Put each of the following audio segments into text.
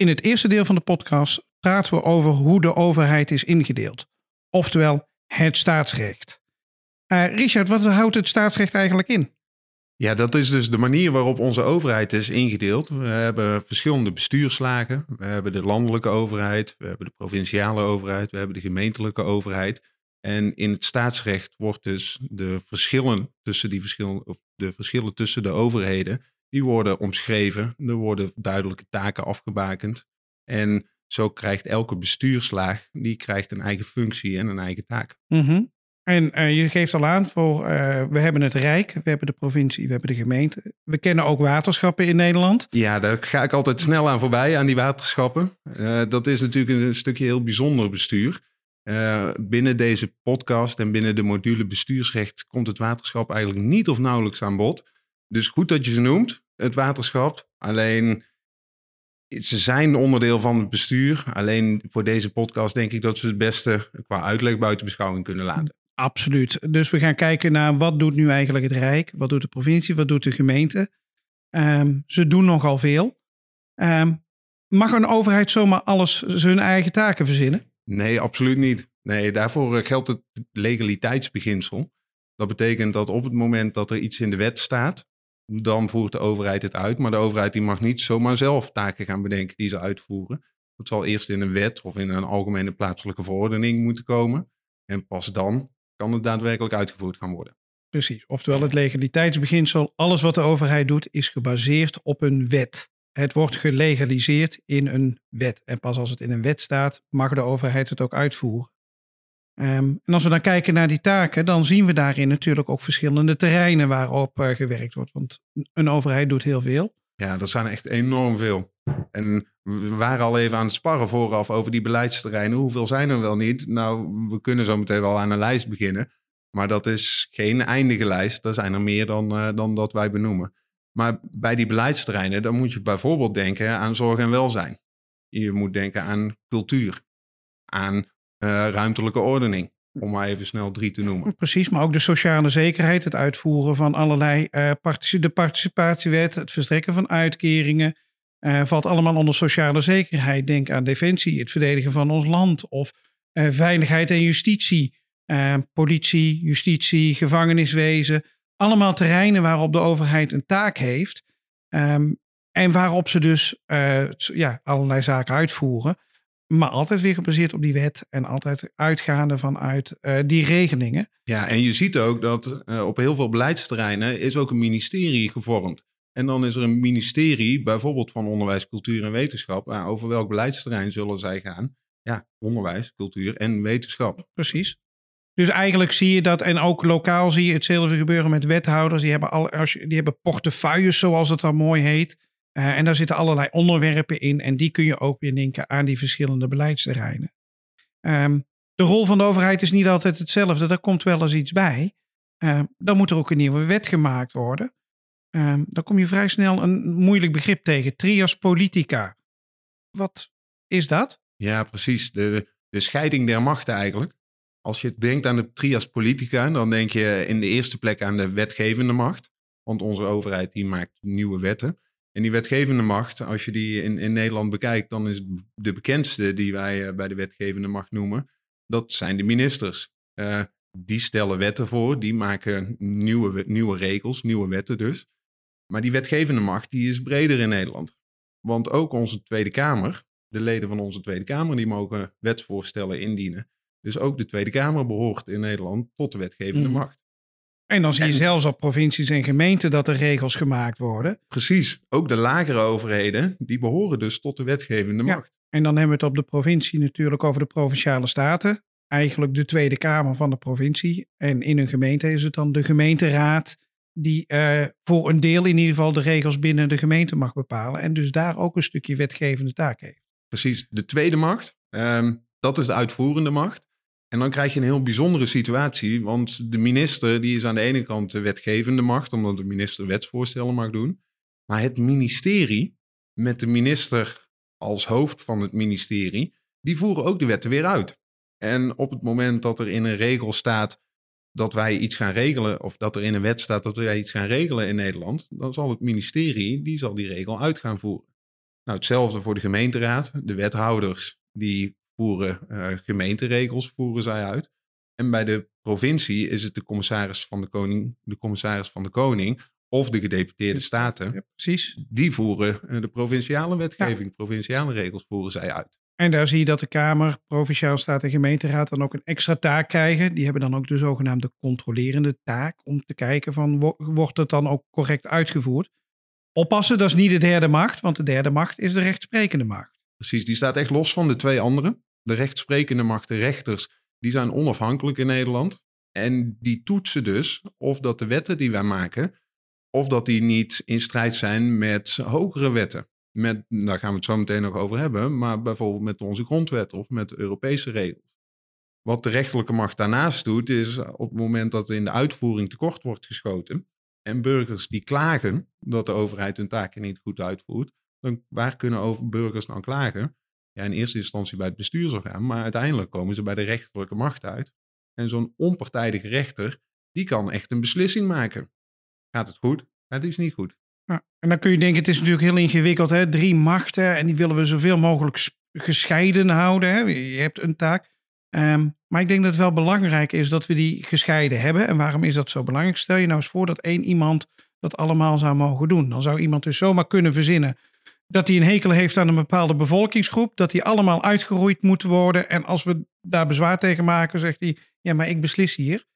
In het eerste deel van de podcast praten we over hoe de overheid is ingedeeld. Oftewel het staatsrecht. Uh, Richard, wat houdt het staatsrecht eigenlijk in? Ja, dat is dus de manier waarop onze overheid is ingedeeld. We hebben verschillende bestuurslagen. We hebben de landelijke overheid, we hebben de provinciale overheid, we hebben de gemeentelijke overheid. En in het staatsrecht wordt dus de verschillen tussen die verschillen, of de verschillen tussen de overheden, die worden omschreven. Er worden duidelijke taken afgebakend. En zo krijgt elke bestuurslaag, die krijgt een eigen functie en een eigen taak. Mm En uh, je geeft al aan, voor, uh, we hebben het Rijk, we hebben de provincie, we hebben de gemeente. We kennen ook waterschappen in Nederland. Ja, daar ga ik altijd snel aan voorbij, aan die waterschappen. Uh, dat is natuurlijk een stukje heel bijzonder bestuur. binnen deze podcast en binnen de module bestuursrecht komt het waterschap eigenlijk niet of nauwelijks aan bod. Dus goed dat je ze noemt, het waterschap. Alleen ze zijn onderdeel van het bestuur. Alleen voor deze podcast denk ik dat we het beste qua uitleg buiten beschouwing kunnen laten. Absoluut. Dus we gaan kijken naar wat doet nu eigenlijk het Rijk? Wat doet de provincie? Wat doet de gemeente? Um, ze doen nogal veel. Um, mag een overheid zomaar alles zijn eigen taken verzinnen? Nee, absoluut niet. Nee, daarvoor eh, geldt het legaliteitsbeginsel. Dat betekent dat op het moment dat er iets in de wet staat, dan voert de overheid het uit. Maar de overheid die mag niet zomaar zelf taken gaan bedenken die ze uitvoeren. Dat zal eerst in een wet of in een algemene plaatselijke verordening moeten komen. En pas dan kan het daadwerkelijk uitgevoerd gaan worden. Precies, oftewel het legaliteitsbeginsel. Alles wat de overheid doet is gebaseerd op een wet. Het wordt gelegaliseerd in een wet. En pas als het in een wet staat, mag de overheid het ook uitvoeren. Um, en als we dan kijken naar die taken, dan zien we daarin natuurlijk ook verschillende terreinen waarop uh, gewerkt wordt. Want een overheid doet heel veel. Ja, dat zijn echt enorm veel. En we waren al even aan het sparren vooraf over die beleidsterreinen. Hoeveel zijn er wel niet? Nou, we kunnen zo meteen wel aan een lijst beginnen. Maar dat is geen eindige lijst. Er zijn er meer dan, uh, dan dat wij benoemen. Maar bij die beleidsterreinen, dan moet je bijvoorbeeld denken aan zorg en welzijn. Je moet denken aan cultuur, aan ruimtelijke ordening. Om maar even snel drie te noemen. Precies, maar ook de sociale zekerheid, het uitvoeren van allerlei, partici de participatiewet, het verstrekken van uitkeringen, uh, valt allemaal onder sociale zekerheid. Denk aan defensie, het verdedigen van ons land of veiligheid en justitie, politie, justitie, gevangeniswezen. Allemaal terreinen waarop de overheid een taak heeft um, en waarop ze dus ja, allerlei zaken uitvoeren maar altijd weer gebaseerd op die wet en altijd uitgaande vanuit uh, die regelingen. Ja, en je ziet ook dat uh, op heel veel beleidsterreinen is ook een ministerie gevormd. En dan is er een ministerie, bijvoorbeeld van onderwijs, cultuur en wetenschap. Nou, over welk beleidsterrein zullen zij gaan? Ja, onderwijs, cultuur en wetenschap. Precies. Dus eigenlijk zie je dat, en ook lokaal zie je hetzelfde gebeuren met wethouders. Die hebben, al, die hebben portefeuilles, zoals het dan mooi heet. Uh, en daar zitten allerlei onderwerpen in en die kun je ook weer linken aan die verschillende beleidsterreinen. Um, de rol van de overheid is niet altijd hetzelfde, daar komt wel eens iets bij. Uh, dan moet er ook een nieuwe wet gemaakt worden. Um, dan kom je vrij snel een moeilijk begrip tegen, trias politica. Wat is dat? Ja, precies. De, de scheiding der machten eigenlijk. Als je denkt aan de trias politica, dan denk je in de eerste plek aan de wetgevende macht. Want onze overheid die maakt nieuwe wetten. En die wetgevende macht, als je die in, in Nederland bekijkt, dan is de bekendste die wij uh, bij de wetgevende macht noemen, dat zijn de ministers. Uh, die stellen wetten voor, die maken nieuwe, nieuwe regels, nieuwe wetten dus. Maar die wetgevende macht, die is breder in Nederland. Want ook onze Tweede Kamer, de leden van onze Tweede Kamer, die mogen wetsvoorstellen indienen. Dus ook de Tweede Kamer behoort in Nederland tot de wetgevende mm. macht. En dan zie je zelfs op provincies en gemeenten dat er regels gemaakt worden. Precies. Ook de lagere overheden, die behoren dus tot de wetgevende macht. Ja. En dan hebben we het op de provincie natuurlijk over de provinciale staten. Eigenlijk de Tweede Kamer van de provincie. En in een gemeente is het dan de gemeenteraad die uh, voor een deel in ieder geval de regels binnen de gemeente mag bepalen. En dus daar ook een stukje wetgevende taak heeft. Precies. De tweede macht, um, dat is de uitvoerende macht. En dan krijg je een heel bijzondere situatie, want de minister die is aan de ene kant de wetgevende macht, omdat de minister wetsvoorstellen mag doen. Maar het ministerie, met de minister als hoofd van het ministerie, die voeren ook de wetten weer uit. En op het moment dat er in een regel staat dat wij iets gaan regelen, of dat er in een wet staat dat wij iets gaan regelen in Nederland, dan zal het ministerie, die zal die regel uit gaan voeren. Nou, hetzelfde voor de gemeenteraad. De wethouders die voeren uh, gemeenteregels, voeren zij uit. En bij de provincie is het de commissaris van de koning, de commissaris van de koning of de gedeputeerde staten. Ja, precies. Die voeren uh, de provinciale wetgeving, provinciale regels voeren zij uit. En daar zie je dat de Kamer, Provinciale Staat en Gemeenteraad dan ook een extra taak krijgen. Die hebben dan ook de zogenaamde controlerende taak om te kijken van wordt het dan ook correct uitgevoerd. Oppassen, dat is niet de derde macht, want de derde macht is de rechtsprekende macht. Precies, die staat echt los van de twee anderen. De rechtsprekende macht, de rechters, die zijn onafhankelijk in Nederland. En die toetsen dus of dat de wetten die wij maken, of dat die niet in strijd zijn met hogere wetten. Met, daar gaan we het zo meteen nog over hebben, maar bijvoorbeeld met onze grondwet of met Europese regels. Wat de rechterlijke macht daarnaast doet, is op het moment dat in de uitvoering tekort wordt geschoten en burgers die klagen dat de overheid hun taken niet goed uitvoert, dan waar kunnen burgers dan klagen? In eerste instantie bij het bestuursorgaan, maar uiteindelijk komen ze bij de rechterlijke macht uit. En zo'n onpartijdige rechter, die kan echt een beslissing maken. Gaat het goed? Het is niet goed. En dan kun je denken, het is natuurlijk heel ingewikkeld. Hè? Drie machten en die willen we zoveel mogelijk gescheiden houden. Hè? Je hebt een taak. Ehm, maar ik denk dat het wel belangrijk is dat we die gescheiden hebben. En waarom is dat zo belangrijk? Stel je nou eens voor dat één iemand dat allemaal zou mogen doen. Dan zou iemand dus zomaar kunnen verzinnen dat hij een hekel heeft aan een bepaalde bevolkingsgroep. Dat die allemaal uitgeroeid moeten worden. En als we daar bezwaar tegen maken, zegt hij: Ja, maar ik beslis hier.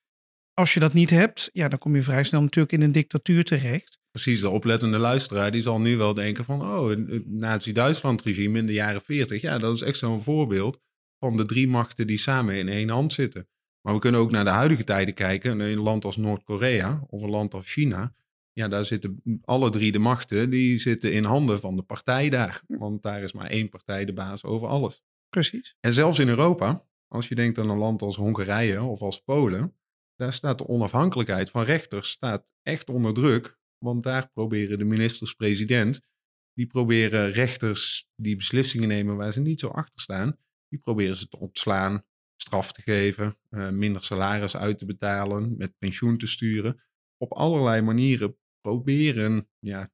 Als je dat niet hebt, ja, dan kom je vrij snel natuurlijk in een dictatuur terecht. Precies, de oplettende luisteraar die zal nu wel denken van, oh, het Nazi-Duitsland-regime in de jaren 40, ja, dat is echt zo'n voorbeeld van de drie machten die samen in één hand zitten. Maar we kunnen ook naar de huidige tijden kijken. Een land als Noord-Korea of een land als China. Ja, daar zitten alle drie de machten, die zitten in handen van de partij daar. Want daar is maar één partij de baas over alles. Precies. En zelfs in Europa, als je denkt aan een land als Hongarije of als Polen, daar staat de onafhankelijkheid van rechters staat echt onder druk. Want daar proberen de ministers-president, die proberen rechters die beslissingen nemen waar ze niet zo achter staan, die proberen ze te ontslaan, straf te geven, uh, minder salaris uit te betalen, met pensioen te sturen. Op allerlei manieren proberen ja,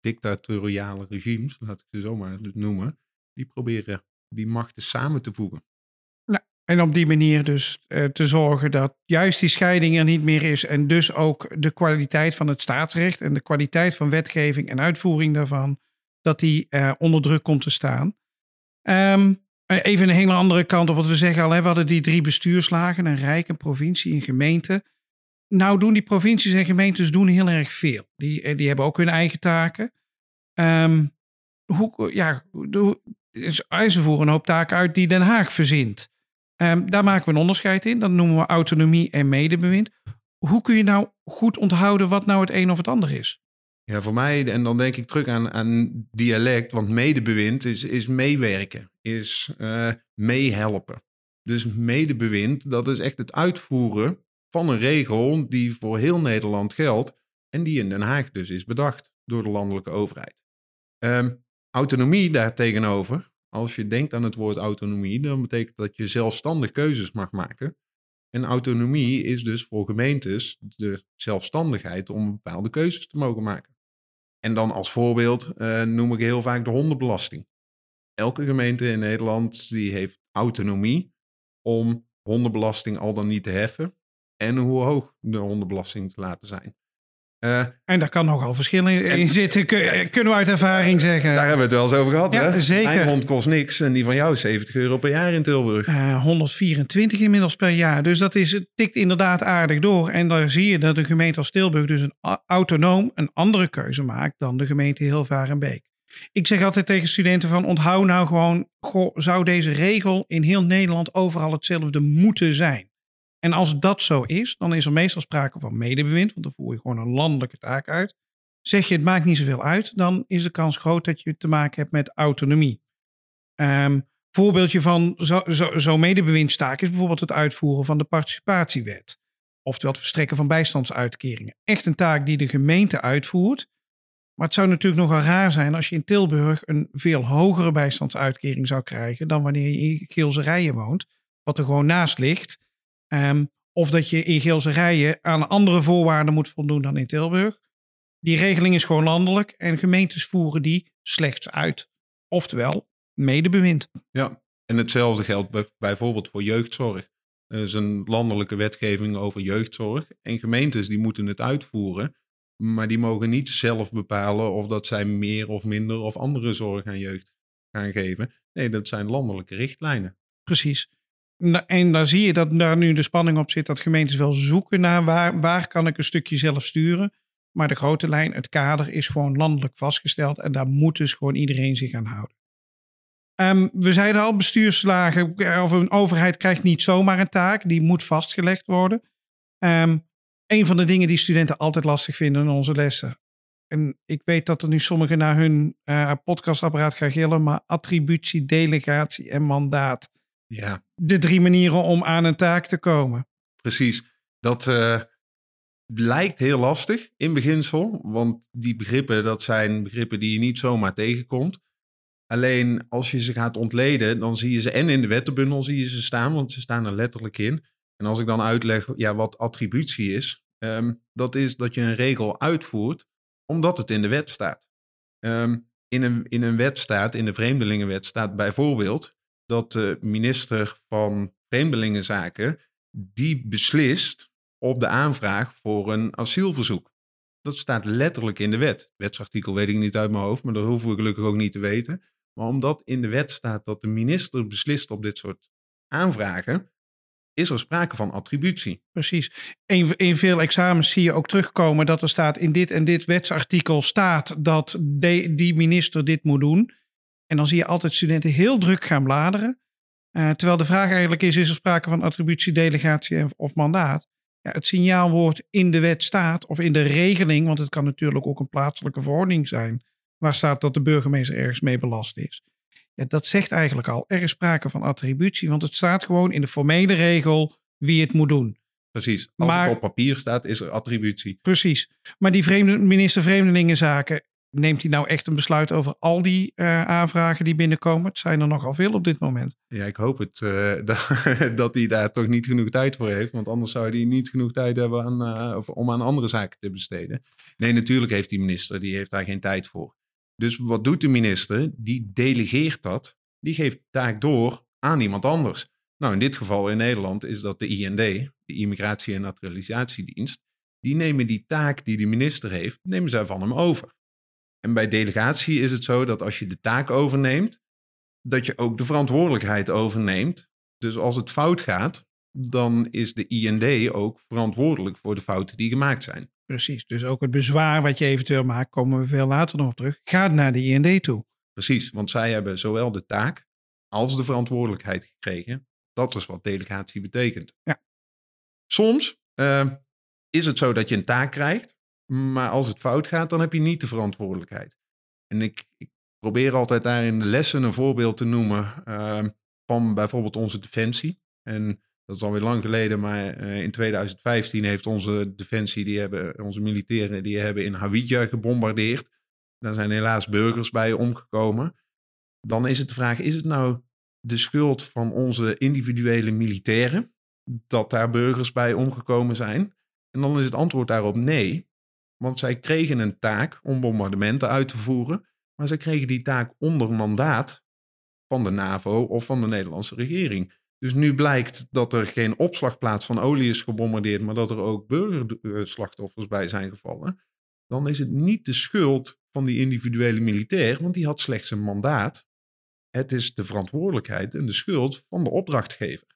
dictatoriale regimes, laat ik ze zo maar noemen, die proberen die machten samen te voegen. En op die manier dus uh, te zorgen dat juist die scheiding er niet meer is. En dus ook de kwaliteit van het staatsrecht en de kwaliteit van wetgeving en uitvoering daarvan, dat die uh, onder druk komt te staan. Um, even een hele andere kant op wat we zeggen al. Hè, we hadden die drie bestuurslagen, een rijk, een provincie, een gemeente. Nou doen die provincies en gemeentes doen heel erg veel. Die, die hebben ook hun eigen taken. Um, hoe, ja, ze voeren een hoop taken uit die Den Haag verzint. Um, daar maken we een onderscheid in. Dat noemen we autonomie en medebewind. Hoe kun je nou goed onthouden wat nou het een of het ander is? Ja, voor mij, en dan denk ik terug aan, aan dialect, want medebewind is, is meewerken, is uh, meehelpen. Dus medebewind, dat is echt het uitvoeren van een regel die voor heel Nederland geldt en die in Den Haag dus is bedacht door de landelijke overheid. Um, autonomie daartegenover, als je denkt aan het woord autonomie, dan betekent dat je zelfstandig keuzes mag maken. En autonomie is dus voor gemeentes de zelfstandigheid om bepaalde keuzes te mogen maken. En dan als voorbeeld uh, noem ik heel vaak de hondenbelasting. Elke gemeente in Nederland die heeft autonomie om hondenbelasting al dan niet te heffen en hoe hoog de hondenbelasting te laten zijn. Uh, en daar kan nogal verschillen in zitten, kunnen we uit ervaring zeggen. Daar hebben we het wel eens over gehad. Ja, hè? zeker. Mijn hond kost niks en die van jou is 70 euro per jaar in Tilburg. Uh, 124 inmiddels per jaar. Dus dat is, het tikt inderdaad aardig door. En dan zie je dat de gemeente als Tilburg dus een autonoom een andere keuze maakt dan de gemeente Hilvarenbeek. Ik zeg altijd tegen studenten van onthoud nou gewoon, goh, zou deze regel in heel Nederland overal hetzelfde moeten zijn? En als dat zo is, dan is er meestal sprake van medebewind, want dan voer je gewoon een landelijke taak uit. Zeg je het maakt niet zoveel uit, dan is de kans groot dat je te maken hebt met autonomie. Um, voorbeeldje van zo'n zo, zo medebewindstaak is bijvoorbeeld het uitvoeren van de participatiewet. Oftewel het verstrekken van bijstandsuitkeringen. Echt een taak die de gemeente uitvoert. Maar het zou natuurlijk nogal raar zijn als je in Tilburg een veel hogere bijstandsuitkering zou krijgen dan wanneer je in Geelse Rijen woont, wat er gewoon naast ligt. Um, of dat je in Geelse Rijen aan andere voorwaarden moet voldoen dan in Tilburg. Die regeling is gewoon landelijk en gemeentes voeren die slechts uit. Oftewel, medebewind. Ja, en hetzelfde geldt bij- bijvoorbeeld voor jeugdzorg. Er is een landelijke wetgeving over jeugdzorg. En gemeentes die moeten het uitvoeren. Maar die mogen niet zelf bepalen of dat zij meer of minder of andere zorg aan jeugd gaan geven. Nee, dat zijn landelijke richtlijnen. Precies. Na- En daar zie je dat daar nu de spanning op zit dat gemeentes wel zoeken naar waar, waar kan ik een stukje zelf sturen. Maar de grote lijn, het kader is gewoon landelijk vastgesteld en daar moet dus gewoon iedereen zich aan houden. Ehm, we zeiden al, bestuurslagen eh, of een overheid krijgt niet zomaar een taak, die moet vastgelegd worden. Ehm, een van de dingen die studenten altijd lastig vinden in onze lessen. En ik weet dat er nu sommigen naar hun eh, podcastapparaat gaan gillen, maar attributie, delegatie en mandaat Ja, de drie manieren om aan een taak te komen. precies. Dat eh, lijkt heel lastig in beginsel. Want die begrippen, dat zijn begrippen die je niet zomaar tegenkomt. Alleen als je ze gaat ontleden, dan zie je ze en in de wettenbundel zie je ze staan, want ze staan er letterlijk in. En als ik dan uitleg ja, wat attributie is, ehm, dat is dat je een regel uitvoert omdat het in de wet staat. Ehm, in, een, in een wet staat, in de Vreemdelingenwet staat bijvoorbeeld dat de minister van Vreemdelingenzaken die beslist op de aanvraag voor een asielverzoek. Dat staat letterlijk in de wet. Wetsartikel weet ik niet uit mijn hoofd, maar dat hoeven we gelukkig ook niet te weten. Maar omdat in de wet staat dat de minister beslist op dit soort aanvragen, is er sprake van attributie. Precies. In, in veel examens zie je ook terugkomen dat er staat in dit en dit wetsartikel staat dat die minister dit moet doen. En dan zie je altijd studenten heel druk gaan bladeren. Eh, terwijl de vraag eigenlijk is, is er sprake van attributie, delegatie of mandaat? Ja, het signaalwoord in de wet staat of in de regeling, want het kan natuurlijk ook een plaatselijke verordening zijn, waar staat dat de burgemeester ergens mee belast is. Ja, dat zegt eigenlijk al, er is sprake van attributie, want het staat gewoon in de formele regel wie het moet doen. Precies. Als Maar- het op papier staat, is er attributie. Precies. Maar die vreemde, minister Vreemdelingenzaken, neemt hij nou echt een besluit over al die eh, aanvragen die binnenkomen? Het zijn er nogal veel op dit moment. Ja, ik hoop het, eh, dat, hij daar toch niet genoeg tijd voor heeft. Want anders zou hij niet genoeg tijd hebben aan, eh, om aan andere zaken te besteden. Nee, natuurlijk heeft die minister, die heeft daar geen tijd voor. Dus wat doet de minister? Die delegeert dat. Die geeft taak door aan iemand anders. Nou, in dit geval in Nederland is dat de IND, de Immigratie- en Naturalisatiedienst. Die nemen die taak die de minister heeft, nemen zij van hem over. En bij delegatie is het zo dat als je de taak overneemt, dat je ook de verantwoordelijkheid overneemt. Dus als het fout gaat, dan is de IND ook verantwoordelijk voor de fouten die gemaakt zijn. Precies. Dus ook het bezwaar wat je eventueel maakt, komen we veel later nog op terug, gaat naar de IND toe. Precies, want zij hebben zowel de taak als de verantwoordelijkheid gekregen. Dat is wat delegatie betekent. Ja. Soms eh, is het zo dat je een taak krijgt, maar als het fout gaat, dan heb je niet de verantwoordelijkheid. En ik, ik probeer altijd daar in de lessen een voorbeeld te noemen eh, van bijvoorbeeld onze defensie. En dat is alweer lang geleden, maar eh, in 2015 heeft onze defensie, die hebben, onze militairen, die hebben in Hawija gebombardeerd. Daar zijn helaas burgers bij omgekomen. Dan is het de vraag, is het nou de schuld van onze individuele militairen dat daar burgers bij omgekomen zijn? En dan is het antwoord daarop nee. Want zij kregen een taak om bombardementen uit te voeren. Maar zij kregen die taak onder mandaat van de NAVO of van de Nederlandse regering. Dus nu blijkt dat er geen opslagplaats van olie is gebombardeerd, maar dat er ook burgerslachtoffers bij zijn gevallen. Dan is het niet de schuld van die individuele militair, want die had slechts een mandaat. Het is de verantwoordelijkheid en de schuld van de opdrachtgever.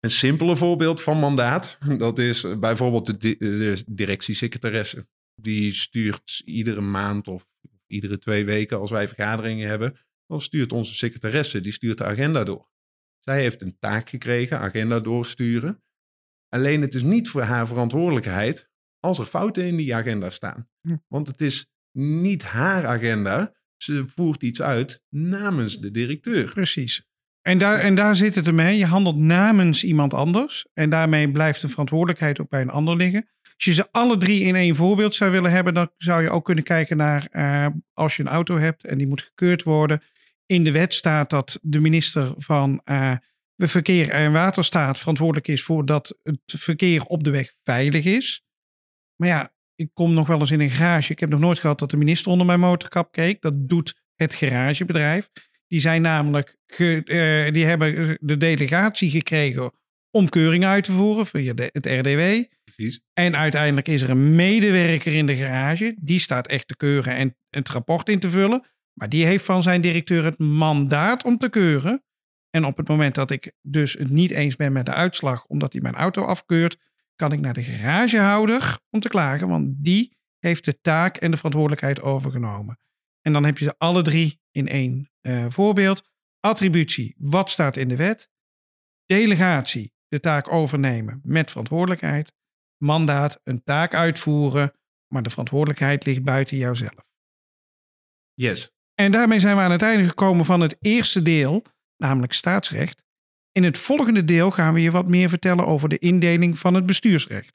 Een simpele voorbeeld van mandaat, dat is bijvoorbeeld de, di- de directiesecretaresse. Die stuurt iedere maand of iedere twee weken, als wij vergaderingen hebben, dan stuurt onze secretaresse, die stuurt de agenda door. Zij heeft een taak gekregen, agenda doorsturen. Alleen het is niet voor haar verantwoordelijkheid als er fouten in die agenda staan. Hm. Want het is niet haar agenda. Ze voert iets uit namens de directeur. Precies. En daar, en daar zit het ermee. Je handelt namens iemand anders. En daarmee blijft de verantwoordelijkheid ook bij een ander liggen. Als je ze alle drie in één voorbeeld zou willen hebben, dan zou je ook kunnen kijken naar eh, als je een auto hebt en die moet gekeurd worden. In de wet staat dat de minister van eh, Verkeer en Waterstaat verantwoordelijk is voor dat het verkeer op de weg veilig is. Maar ja, ik kom nog wel eens in een garage. Ik heb nog nooit gehad dat de minister onder mijn motorkap keek. Dat doet het garagebedrijf. Die zijn namelijk, ge- eh, die hebben de delegatie gekregen om keuring uit te voeren via de, het RDW. Precies. En uiteindelijk is er een medewerker in de garage. Die staat echt te keuren en het rapport in te vullen. Maar die heeft van zijn directeur het mandaat om te keuren. En op het moment dat ik dus het niet eens ben met de uitslag, omdat hij mijn auto afkeurt, kan ik naar de garagehouder om te klagen. Want die heeft de taak en de verantwoordelijkheid overgenomen. En dan heb je ze alle drie in één eh, voorbeeld. Attributie, wat staat in de wet? Delegatie, de taak overnemen met verantwoordelijkheid. Mandaat, een taak uitvoeren, maar de verantwoordelijkheid ligt buiten jouzelf. Yes. En daarmee zijn we aan het einde gekomen van het eerste deel, namelijk staatsrecht. In het volgende deel gaan we je wat meer vertellen over de indeling van het bestuursrecht.